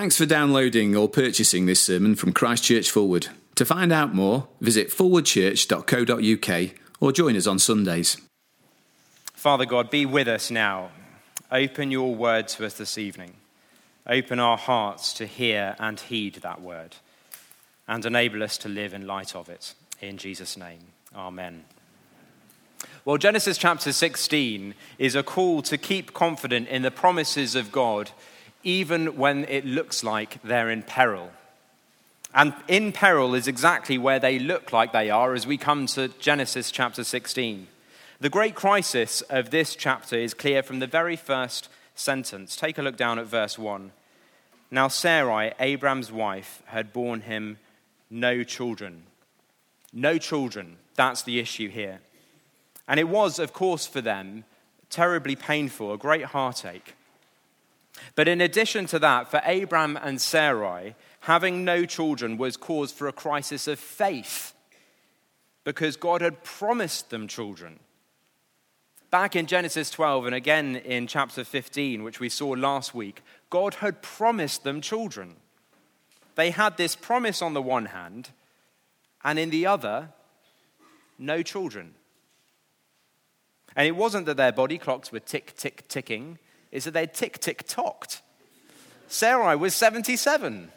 Thanks for downloading or purchasing this sermon from Christchurch Forward. To find out more, visit forwardchurch.co.uk or join us on Sundays. Father God, be with us now. Open your word to us this evening. Open our hearts to hear and heed that word and enable us to live in light of it. In Jesus' name, amen. Well, Genesis chapter 16 is a call to keep confident in the promises of God even when it looks like they're in peril. And in peril is exactly where they look like they are as we come to Genesis chapter 16. The great crisis of this chapter is clear from the very first sentence. Take a look down at verse 1. Now, Sarai, Abraham's wife, had borne him no children. No children. That's the issue here. And it was, of course, for them terribly painful, a great heartache. But in addition to that, for Abraham and Sarai, having no children was cause for a crisis of faith because God had promised them children. Back in Genesis 12 and again in chapter 15, which we saw last week, God had promised them children. They had this promise on the one hand, and in the other, no children. And it wasn't that their body clocks were tick, tick, ticking is that they tick, tick, tocked. Sarai was 77,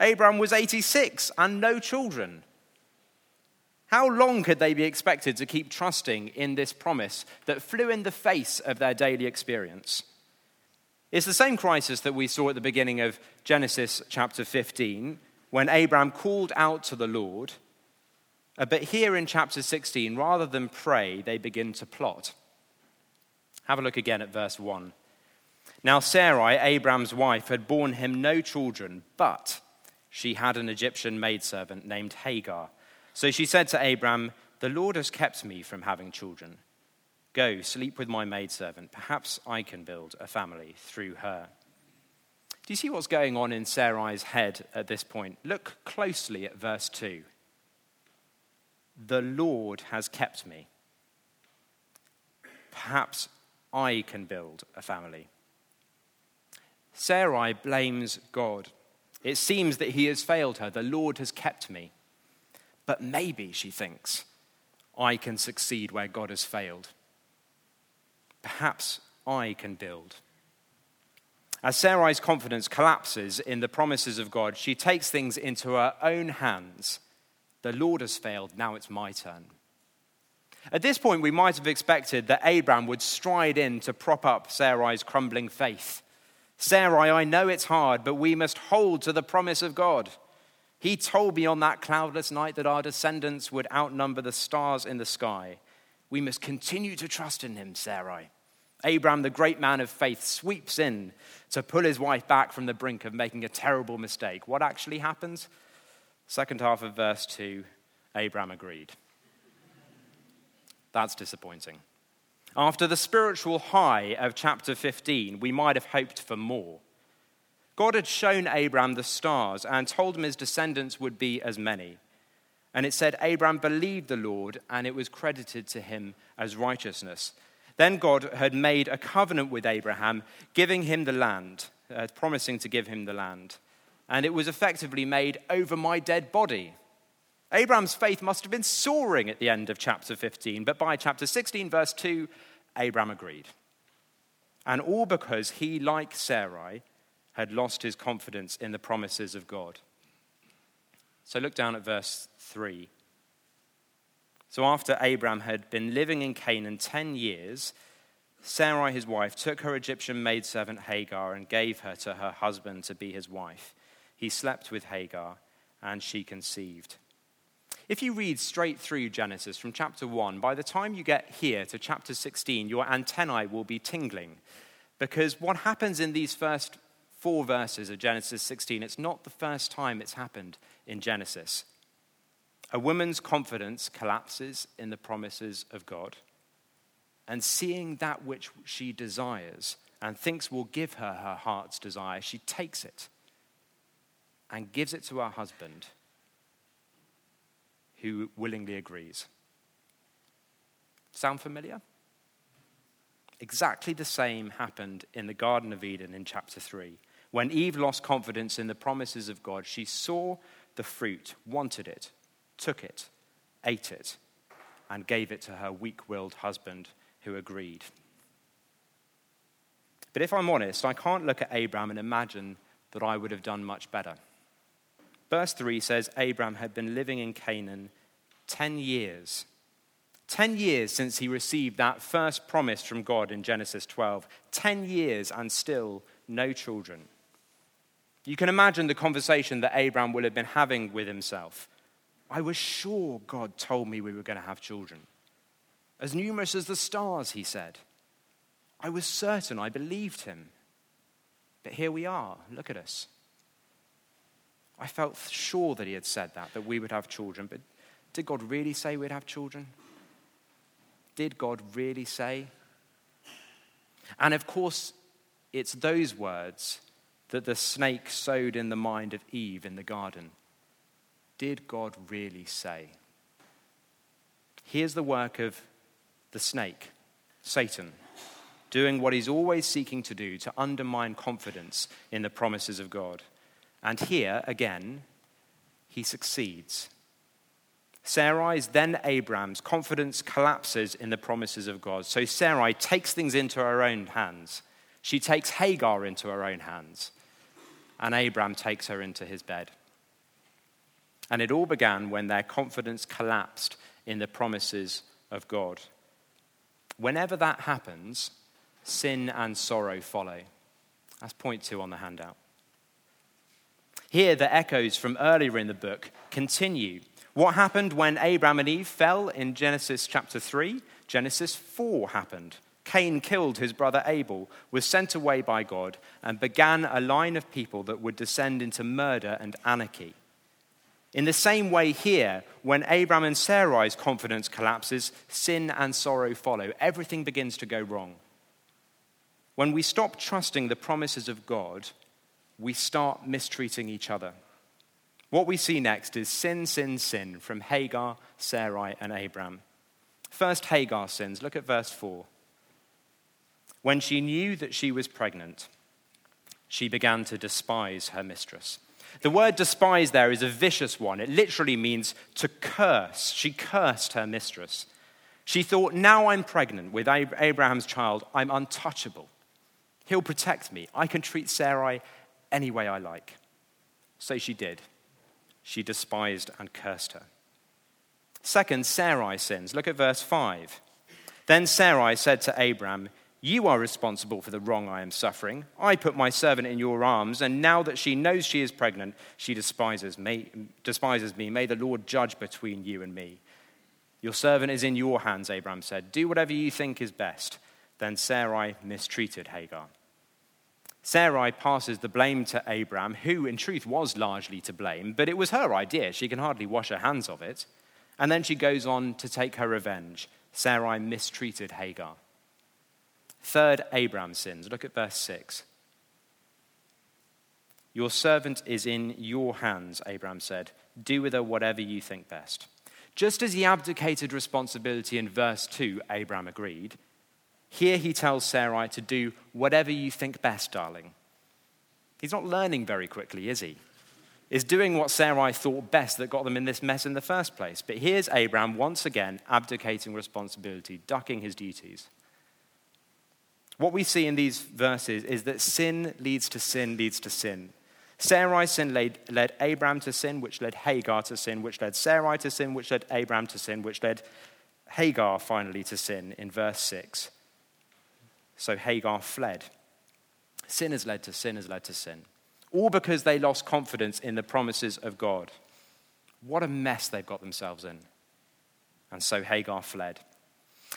Abraham was 86, and no children. How long could they be expected to keep trusting in this promise that flew in the face of their daily experience? It's the same crisis that we saw at the beginning of Genesis chapter 15 when Abraham called out to the Lord. Uh, but here in chapter 16, rather than pray, they begin to plot. Have a look again at verse 1. Now, Sarai, Abraham's wife, had borne him no children, but she had an Egyptian maidservant named Hagar. So she said to Abraham, The Lord has kept me from having children. Go, sleep with my maidservant. Perhaps I can build a family through her. Do you see what's going on in Sarai's head at this point? Look closely at verse 2. The Lord has kept me. Perhaps I can build a family. Sarai blames God. It seems that he has failed her. The Lord has kept me. But maybe, she thinks, I can succeed where God has failed. Perhaps I can build. As Sarai's confidence collapses in the promises of God, she takes things into her own hands. The Lord has failed, now it's my turn. At this point, we might have expected that Abraham would stride in to prop up Sarai's crumbling faith. Sarai, I know it's hard, but we must hold to the promise of God. He told me on that cloudless night that our descendants would outnumber the stars in the sky. We must continue to trust in him, Sarai. Abraham, the great man of faith, sweeps in to pull his wife back from the brink of making a terrible mistake. What actually happens? Second half of verse 2 Abraham agreed. That's disappointing. After the spiritual high of chapter 15, we might have hoped for more. God had shown Abraham the stars and told him his descendants would be as many. And it said, Abraham believed the Lord, and it was credited to him as righteousness. Then God had made a covenant with Abraham, giving him the land, uh, promising to give him the land. And it was effectively made over my dead body. Abraham's faith must have been soaring at the end of chapter 15, but by chapter 16, verse 2, Abraham agreed. And all because he, like Sarai, had lost his confidence in the promises of God. So look down at verse 3. So after Abraham had been living in Canaan 10 years, Sarai, his wife, took her Egyptian maidservant Hagar and gave her to her husband to be his wife. He slept with Hagar, and she conceived. If you read straight through Genesis from chapter 1, by the time you get here to chapter 16, your antennae will be tingling. Because what happens in these first four verses of Genesis 16, it's not the first time it's happened in Genesis. A woman's confidence collapses in the promises of God, and seeing that which she desires and thinks will give her her heart's desire, she takes it and gives it to her husband who willingly agrees. Sound familiar? Exactly the same happened in the Garden of Eden in chapter 3, When Eve lost confidence in the promises of God, she saw the fruit, wanted it, took it, ate it, and gave it to her weak willed husband, who agreed. But if I'm honest, I can't look at Abraham and imagine that I would have done much better. Verse 3 says Abraham had been living in Canaan 10 years. 10 years since he received that first promise from God in Genesis 12. 10 years and still no children. You can imagine the conversation that Abraham will have been having with himself. I was sure God told me we were going to have children. As numerous as the stars, he said. I was certain, I believed him. But here we are. Look at us. I felt sure that he had said that, that we would have children. But did God really say we'd have children? Did God really say? And of course, it's those words that the snake sowed in the mind of Eve in the garden. Did God really say? Here's the work of the snake, Satan, doing what he's always seeking to do to undermine confidence in the promises of God. And here, again, he succeeds. Sarai's, then Abraham's, confidence collapses in the promises of God. So Sarai takes things into her own hands. She takes Hagar into her own hands. And Abraham takes her into his bed. And it all began when their confidence collapsed in the promises of God. Whenever that happens, sin and sorrow follow. That's point two on the handout. Here, the echoes from earlier in the book continue. What happened when Abraham and Eve fell in Genesis chapter 3? Genesis 4 happened. Cain killed his brother Abel, was sent away by God, and began a line of people that would descend into murder and anarchy. In the same way, here, when Abraham and Sarai's confidence collapses, sin and sorrow follow. Everything begins to go wrong. When we stop trusting the promises of God, we start mistreating each other. What we see next is sin, sin, sin from Hagar, Sarai, and Abram. First, Hagar sins. Look at verse 4. When she knew that she was pregnant, she began to despise her mistress. The word despise there is a vicious one. It literally means to curse. She cursed her mistress. She thought, now I'm pregnant with Abraham's child, I'm untouchable. He'll protect me. I can treat Sarai any way I like. So she did. She despised and cursed her. Second, Sarai sins. Look at verse 5. Then Sarai said to Abram, You are responsible for the wrong I am suffering. I put my servant in your arms, and now that she knows she is pregnant, she despises me. Despises me. May the Lord judge between you and me. Your servant is in your hands, Abram said. Do whatever you think is best. Then Sarai mistreated Hagar. Sarai passes the blame to Abram, who in truth was largely to blame, but it was her idea. She can hardly wash her hands of it. And then she goes on to take her revenge. Sarai mistreated Hagar. Third, Abram sins. Look at verse 6. Your servant is in your hands, Abram said. Do with her whatever you think best. Just as he abdicated responsibility in verse 2, Abram agreed. Here he tells Sarai to do whatever you think best, darling. He's not learning very quickly, is he? Is doing what Sarai thought best that got them in this mess in the first place. But here's Abraham once again abdicating responsibility, ducking his duties. What we see in these verses is that sin leads to sin, leads to sin. Sarai's sin led, led Abraham to sin, which led Hagar to sin, which led Sarai to sin, which led Abraham to sin, which led Hagar finally to sin in verse 6. So Hagar fled. Sin has led to sin has led to sin. All because they lost confidence in the promises of God. What a mess they've got themselves in. And so Hagar fled.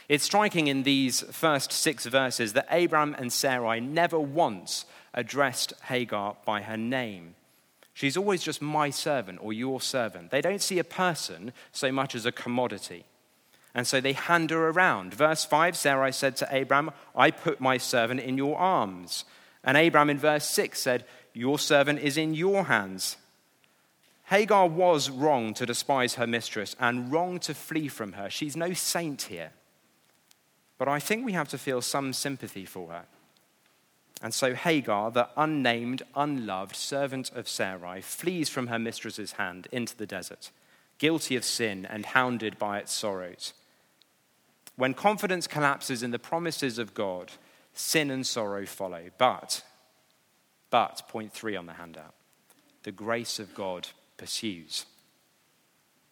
It's striking in these first six verses that Abraham and Sarai never once addressed Hagar by her name. She's always just my servant or your servant. They don't see a person so much as a commodity. And so they hand her around. Verse 5 Sarai said to Abram, I put my servant in your arms. And Abram in verse 6 said, Your servant is in your hands. Hagar was wrong to despise her mistress and wrong to flee from her. She's no saint here. But I think we have to feel some sympathy for her. And so Hagar, the unnamed, unloved servant of Sarai, flees from her mistress's hand into the desert, guilty of sin and hounded by its sorrows. When confidence collapses in the promises of God, sin and sorrow follow. But, but, point three on the handout, the grace of God pursues.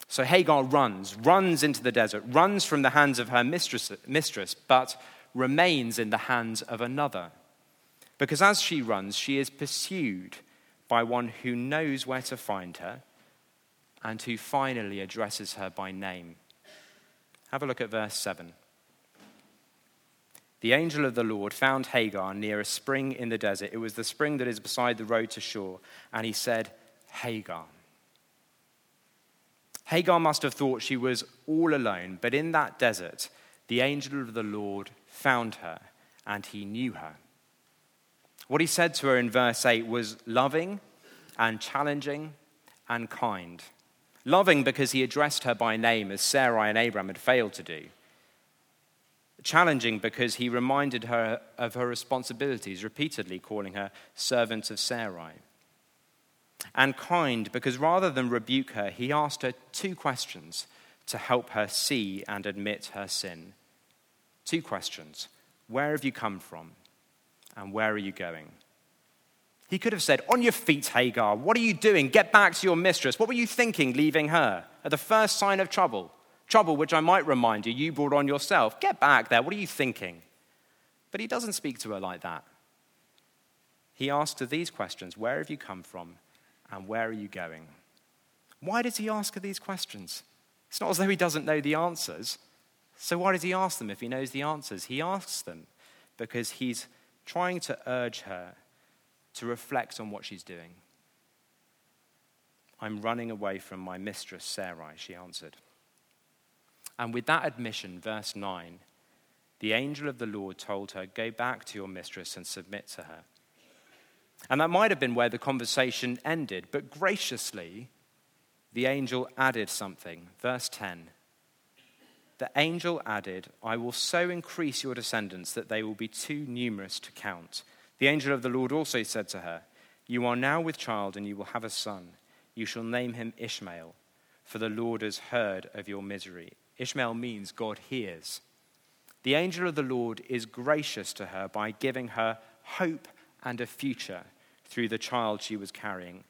So Hagar runs, runs into the desert, runs from the hands of her mistress, mistress but remains in the hands of another because as she runs, she is pursued by one who knows where to find her and who finally addresses her by name. Have a look at verse 7. The angel of the Lord found Hagar near a spring in the desert. It was the spring that is beside the road to Shur. And he said, Hagar. Hagar must have thought she was all alone, but in that desert, the angel of the Lord found her and he knew her. What he said to her in verse 8 was loving and challenging and kind. Loving because he addressed her by name as Sarai and Abram had failed to do. Challenging because he reminded her of her responsibilities, repeatedly calling her servant of Sarai. And kind because rather than rebuke her, he asked her two questions to help her see and admit her sin. Two questions Where have you come from? And where are you going? He could have said, On your feet, Hagar. What are you doing? Get back to your mistress. What were you thinking leaving her at the first sign of trouble? Trouble which I might remind you, you brought on yourself. Get back there. What are you thinking? But he doesn't speak to her like that. He asks her these questions Where have you come from? And where are you going? Why does he ask her these questions? It's not as though he doesn't know the answers. So why does he ask them if he knows the answers? He asks them because he's trying to urge her to reflect on what she's doing. I'm running away from my mistress, Sarai, she answered. And with that admission, verse 9, the angel of the Lord told her, Go back to your mistress and submit to her. And that might have been where the conversation ended, but graciously, the angel added something. Verse 10 the angel added, I will so increase your descendants that they will be too numerous to count. The angel of the Lord also said to her, You are now with child, and you will have a son. You shall name him Ishmael, for the Lord has heard of your misery. Ishmael means God hears. The angel of the Lord is gracious to her by giving her hope and a future through the child she was carrying.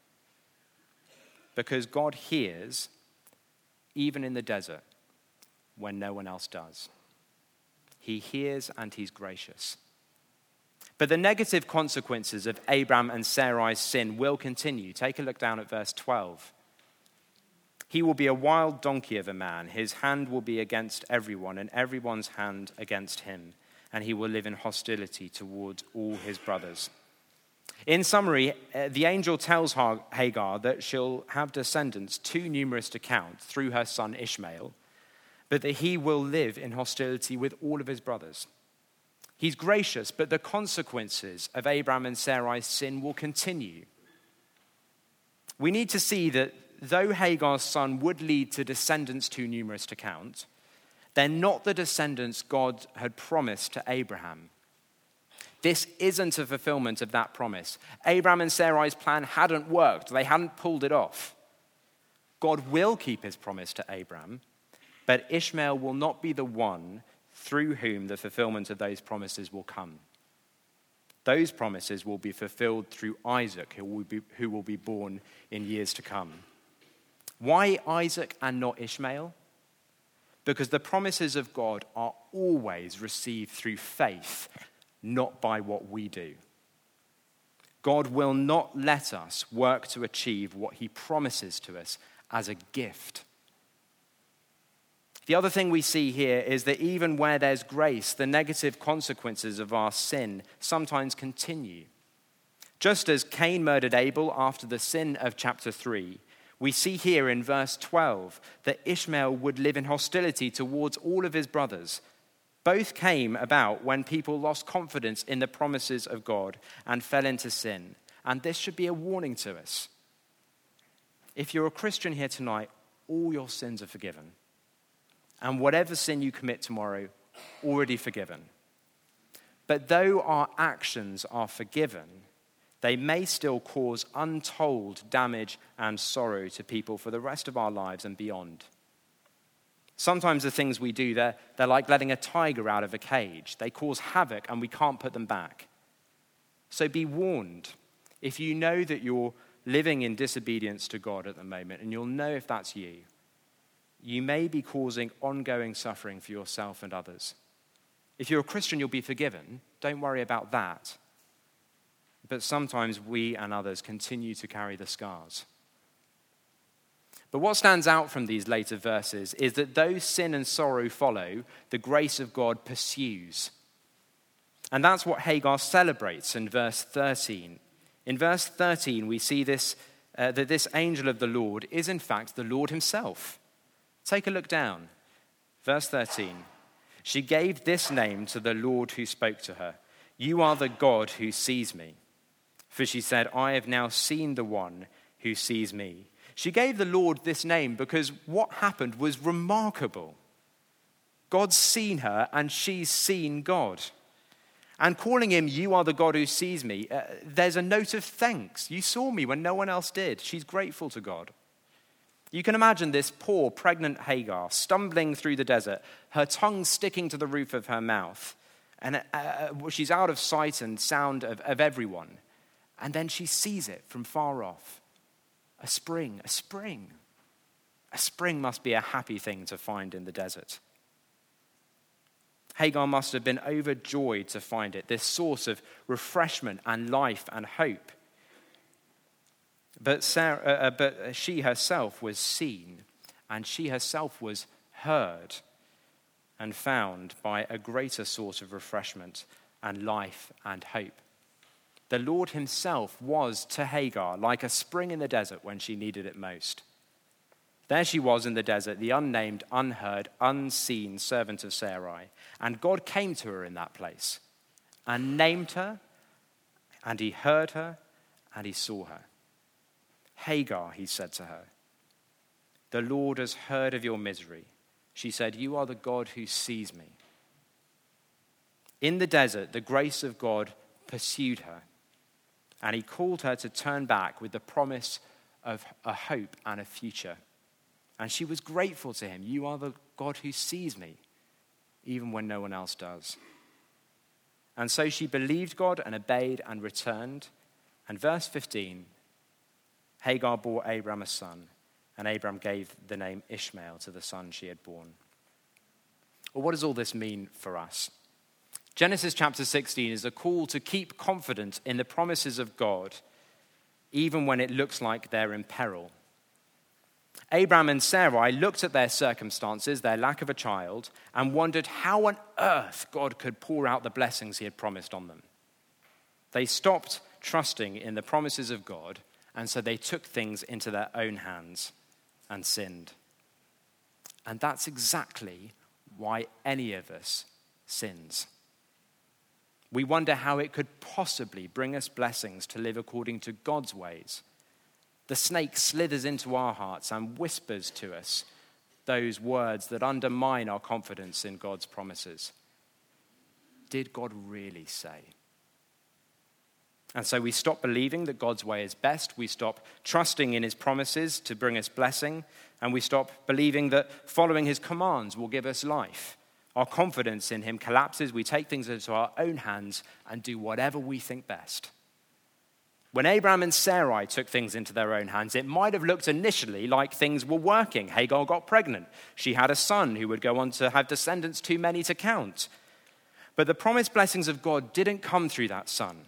Because God hears, even in the desert when no one else does. He hears and he's gracious. But the negative consequences of Abram and Sarai's sin will continue. Take a look down at verse 12. He will be a wild donkey of a man. His hand will be against everyone, and everyone's hand against him. And he will live in hostility towards all his brothers. In summary, uh, the angel tells Hagar that she'll have descendants too numerous to count through her son Ishmael, but that he will live in hostility with all of his brothers. He's gracious, but the consequences of Abraham and Sarai's sin will continue. We need to see that though Hagar's son would lead to descendants too numerous to count, they're not the descendants God had promised to Abraham. This isn't a fulfillment of that promise. Abraham and Sarai's plan hadn't worked, they hadn't pulled it off. God will keep his promise to Abraham, but Ishmael will not be the one through whom the fulfillment of those promises will come. Those promises will be fulfilled through Isaac, who will be, who will be born in years to come. Why Isaac and not Ishmael? Because the promises of God are always received through faith, not by what we do. God will not let us work to achieve what he promises to us as a gift. The other thing we see here is that even where there's grace, the negative consequences of our sin sometimes continue. Just as Cain murdered Abel after the sin of chapter 3, we see here in verse 12 that Ishmael would live in hostility towards all of his brothers. Both came about when people lost confidence in the promises of God and fell into sin. And this should be a warning to us. If you're a Christian here tonight, all your sins are forgiven and whatever sin you commit tomorrow, already forgiven. But though our actions are forgiven, they may still cause untold damage and sorrow to people for the rest of our lives and beyond. Sometimes the things we do, they're, they're like letting a tiger out of a cage. They cause havoc and we can't put them back. So be warned. If you know that you're living in disobedience to God at the moment, and you'll know if that's you, you may be causing ongoing suffering for yourself and others. If you're a Christian, you'll be forgiven. Don't worry about that. But sometimes we and others continue to carry the scars. But what stands out from these later verses is that though sin and sorrow follow, the grace of God pursues. And that's what Hagar celebrates in verse 13. In verse 13, we see this, uh, that this angel of the Lord is, in fact, the Lord himself. Take a look down. Verse 13. She gave this name to the Lord who spoke to her You are the God who sees me. For she said, I have now seen the one who sees me. She gave the Lord this name because what happened was remarkable. God's seen her and she's seen God. And calling him, You are the God who sees me, uh, there's a note of thanks. You saw me when no one else did. She's grateful to God. You can imagine this poor, pregnant Hagar stumbling through the desert, her tongue sticking to the roof of her mouth. And uh, uh, she's out of sight and sound of, of everyone. And then she sees it from far off. A spring, a spring. A spring must be a happy thing to find in the desert. Hagar must have been overjoyed to find it, this source of refreshment and life and hope. But, Sarah, uh, uh, but she herself was seen, and she herself was heard and found by a greater source of refreshment and life and hope. The Lord Himself was to Hagar like a spring in the desert when she needed it most. There she was in the desert, the unnamed, unheard, unseen servant of Sarai. And God came to her in that place and named her, and He heard her, and He saw her. Hagar, he said to her, the Lord has heard of your misery. She said, You are the God who sees me. In the desert, the grace of God pursued her, and he called her to turn back with the promise of a hope and a future. And she was grateful to him. You are the God who sees me, even when no one else does. And so she believed God and obeyed and returned. And verse 15 Hagar bore Abram a son, and Abram gave the name Ishmael to the son she had born. Well, what does all this mean for us? Genesis chapter 16 is a call to keep confident in the promises of God, even when it looks like they're in peril. Abram and Sarai looked at their circumstances, their lack of a child, and wondered how on earth God could pour out the blessings he had promised on them. They stopped trusting in the promises of God and so they took things into their own hands and sinned. And that's exactly why any of us sins. We wonder how it could possibly bring us blessings to live according to God's ways. The snake slithers into our hearts and whispers to us those words that undermine our confidence in God's promises. Did God really say? And so we stop believing that God's way is best. We stop trusting in his promises to bring us blessing. And we stop believing that following his commands will give us life. Our confidence in him collapses. We take things into our own hands and do whatever we think best. When Abraham and Sarai took things into their own hands, it might have looked initially like things were working. Hagar got pregnant. She had a son who would go on to have descendants too many to count. But the promised blessings of God didn't come through that son.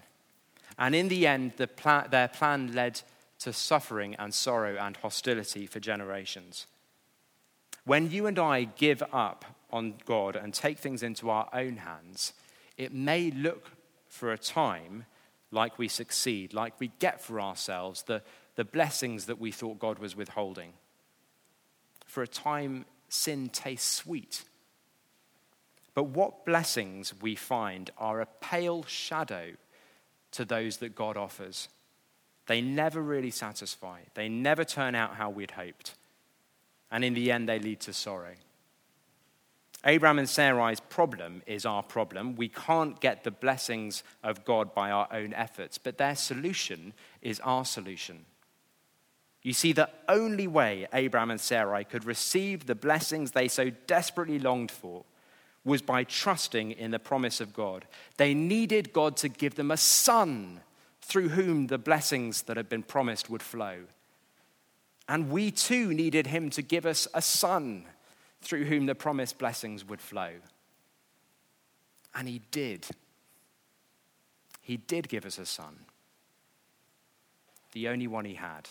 And in the end, the plan, their plan led to suffering and sorrow and hostility for generations. When you and I give up on God and take things into our own hands, it may look for a time like we succeed, like we get for ourselves the, the blessings that we thought God was withholding. For a time, sin tastes sweet. But what blessings we find are a pale shadow to those that God offers. They never really satisfy, they never turn out how we'd hoped. And in the end, they lead to sorrow. Abraham and Sarai's problem is our problem. We can't get the blessings of God by our own efforts, but their solution is our solution. You see, the only way Abraham and Sarai could receive the blessings they so desperately longed for was by trusting in the promise of God. They needed God to give them a son through whom the blessings that had been promised would flow. And we too needed him to give us a son through whom the promised blessings would flow. And he did. He did give us a son, the only one he had.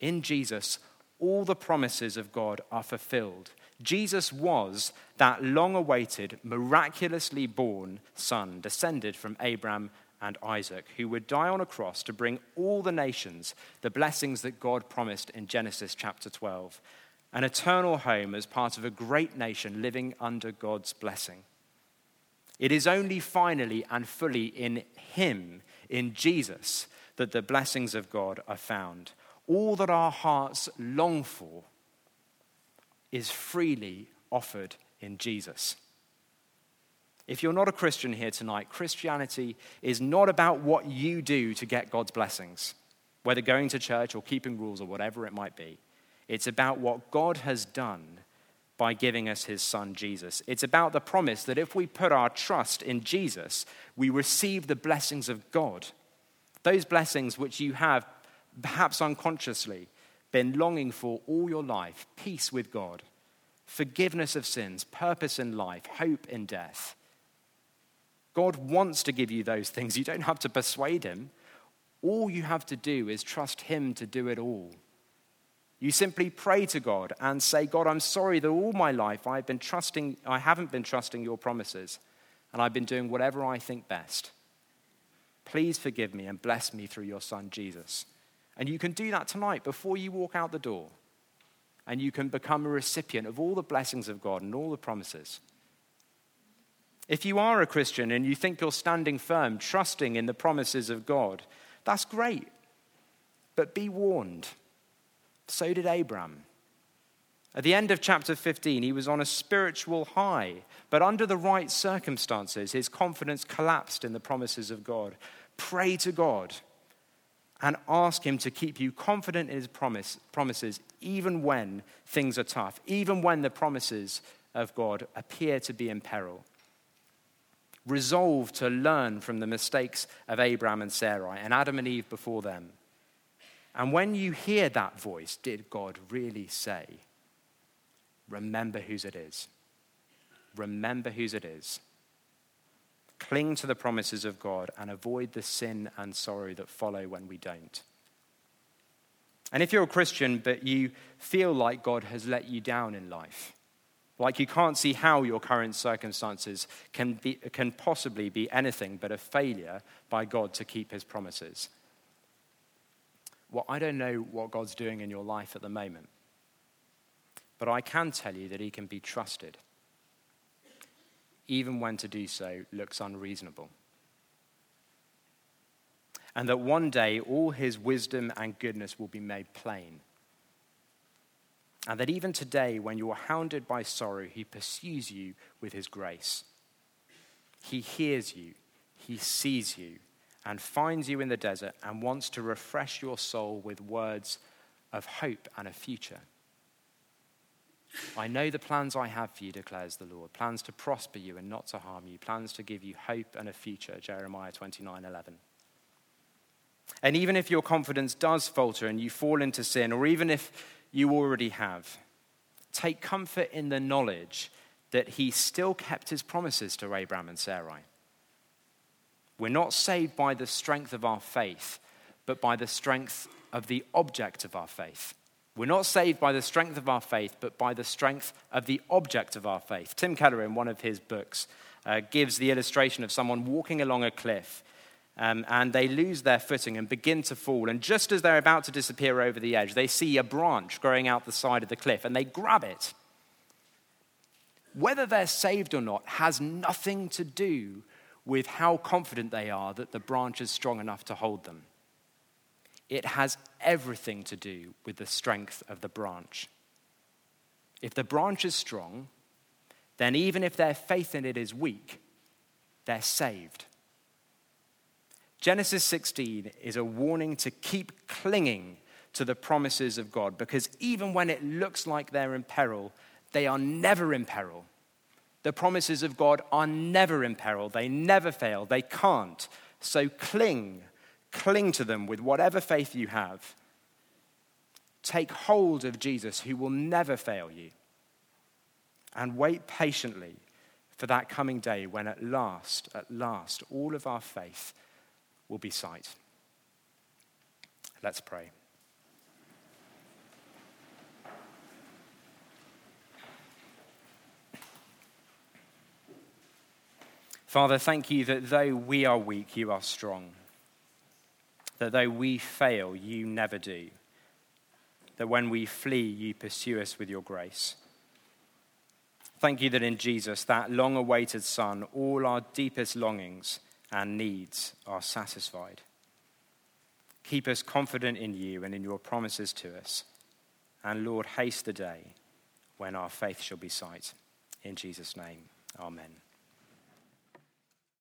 In Jesus, all the promises of God are fulfilled. Jesus was that long awaited, miraculously born son, descended from Abraham and Isaac, who would die on a cross to bring all the nations the blessings that God promised in Genesis chapter 12 an eternal home as part of a great nation living under God's blessing. It is only finally and fully in Him, in Jesus, that the blessings of God are found. All that our hearts long for is freely offered in Jesus. If you're not a Christian here tonight, Christianity is not about what you do to get God's blessings, whether going to church or keeping rules or whatever it might be. It's about what God has done by giving us his son Jesus. It's about the promise that if we put our trust in Jesus, we receive the blessings of God. Those blessings which you have, perhaps unconsciously, been longing for all your life peace with God, forgiveness of sins, purpose in life, hope in death. God wants to give you those things. You don't have to persuade him. All you have to do is trust him to do it all. You simply pray to God and say, God, I'm sorry that all my life I've been trusting, I haven't been trusting your promises, and I've been doing whatever I think best. Please forgive me and bless me through your son Jesus. And you can do that tonight before you walk out the door. And you can become a recipient of all the blessings of God and all the promises. If you are a Christian and you think you're standing firm, trusting in the promises of God, that's great. But be warned so did Abram. At the end of chapter 15, he was on a spiritual high, but under the right circumstances, his confidence collapsed in the promises of God. Pray to God and ask him to keep you confident in his promise, promises, even when things are tough, even when the promises of God appear to be in peril. Resolve to learn from the mistakes of Abraham and Sarai and Adam and Eve before them and when you hear that voice, did God really say, Remember whose it is? Remember whose it is. Cling to the promises of God and avoid the sin and sorrow that follow when we don't. And if you're a Christian, but you feel like God has let you down in life, like you can't see how your current circumstances can, be, can possibly be anything but a failure by God to keep his promises, well, I don't know what God's doing in your life at the moment, but I can tell you that He can be trusted, even when to do so looks unreasonable. And that one day all His wisdom and goodness will be made plain. And that even today, when you are hounded by sorrow, He pursues you with His grace. He hears you, He sees you and finds you in the desert and wants to refresh your soul with words of hope and a future. I know the plans I have for you, declares the Lord plans to prosper you and not to harm you, plans to give you hope and a future. Jeremiah 29 11. And even if your confidence does falter and you fall into sin, or even if you already have, take comfort in the knowledge that he still kept his promises to Abraham and Sarai. We're not saved by the strength of our faith, but by the strength of the object of our faith. We're not saved by the strength of our faith, but by the strength of the object of our faith. Tim Keller, in one of his books, uh, gives the illustration of someone walking along a cliff um, and they lose their footing and begin to fall. And just as they're about to disappear over the edge, they see a branch growing out the side of the cliff and they grab it. Whether they're saved or not has nothing to do with how confident they are that the branch is strong enough to hold them. It has everything to do with the strength of the branch. if the branch is strong, then even if their faith in it is weak, they're saved. Genesis 16 is a warning to keep clinging to the promises of God because even when it looks like they're in peril, they are never in peril. The promises of God are never in peril. They never fail. They can't. So cling, cling to them with whatever faith you have. Take hold of Jesus, who will never fail you. And wait patiently for that coming day when at last, at last, all of our faith will be sight. Let's pray. Father, thank you that though we are weak, you are strong. That though we fail, you never do. That when we flee, you pursue us with your grace. Thank you that in Jesus, that long awaited Son, all our deepest longings and needs are satisfied. Keep us confident in you and in your promises to us. And Lord, haste the day when our faith shall be sight. In Jesus' name, amen.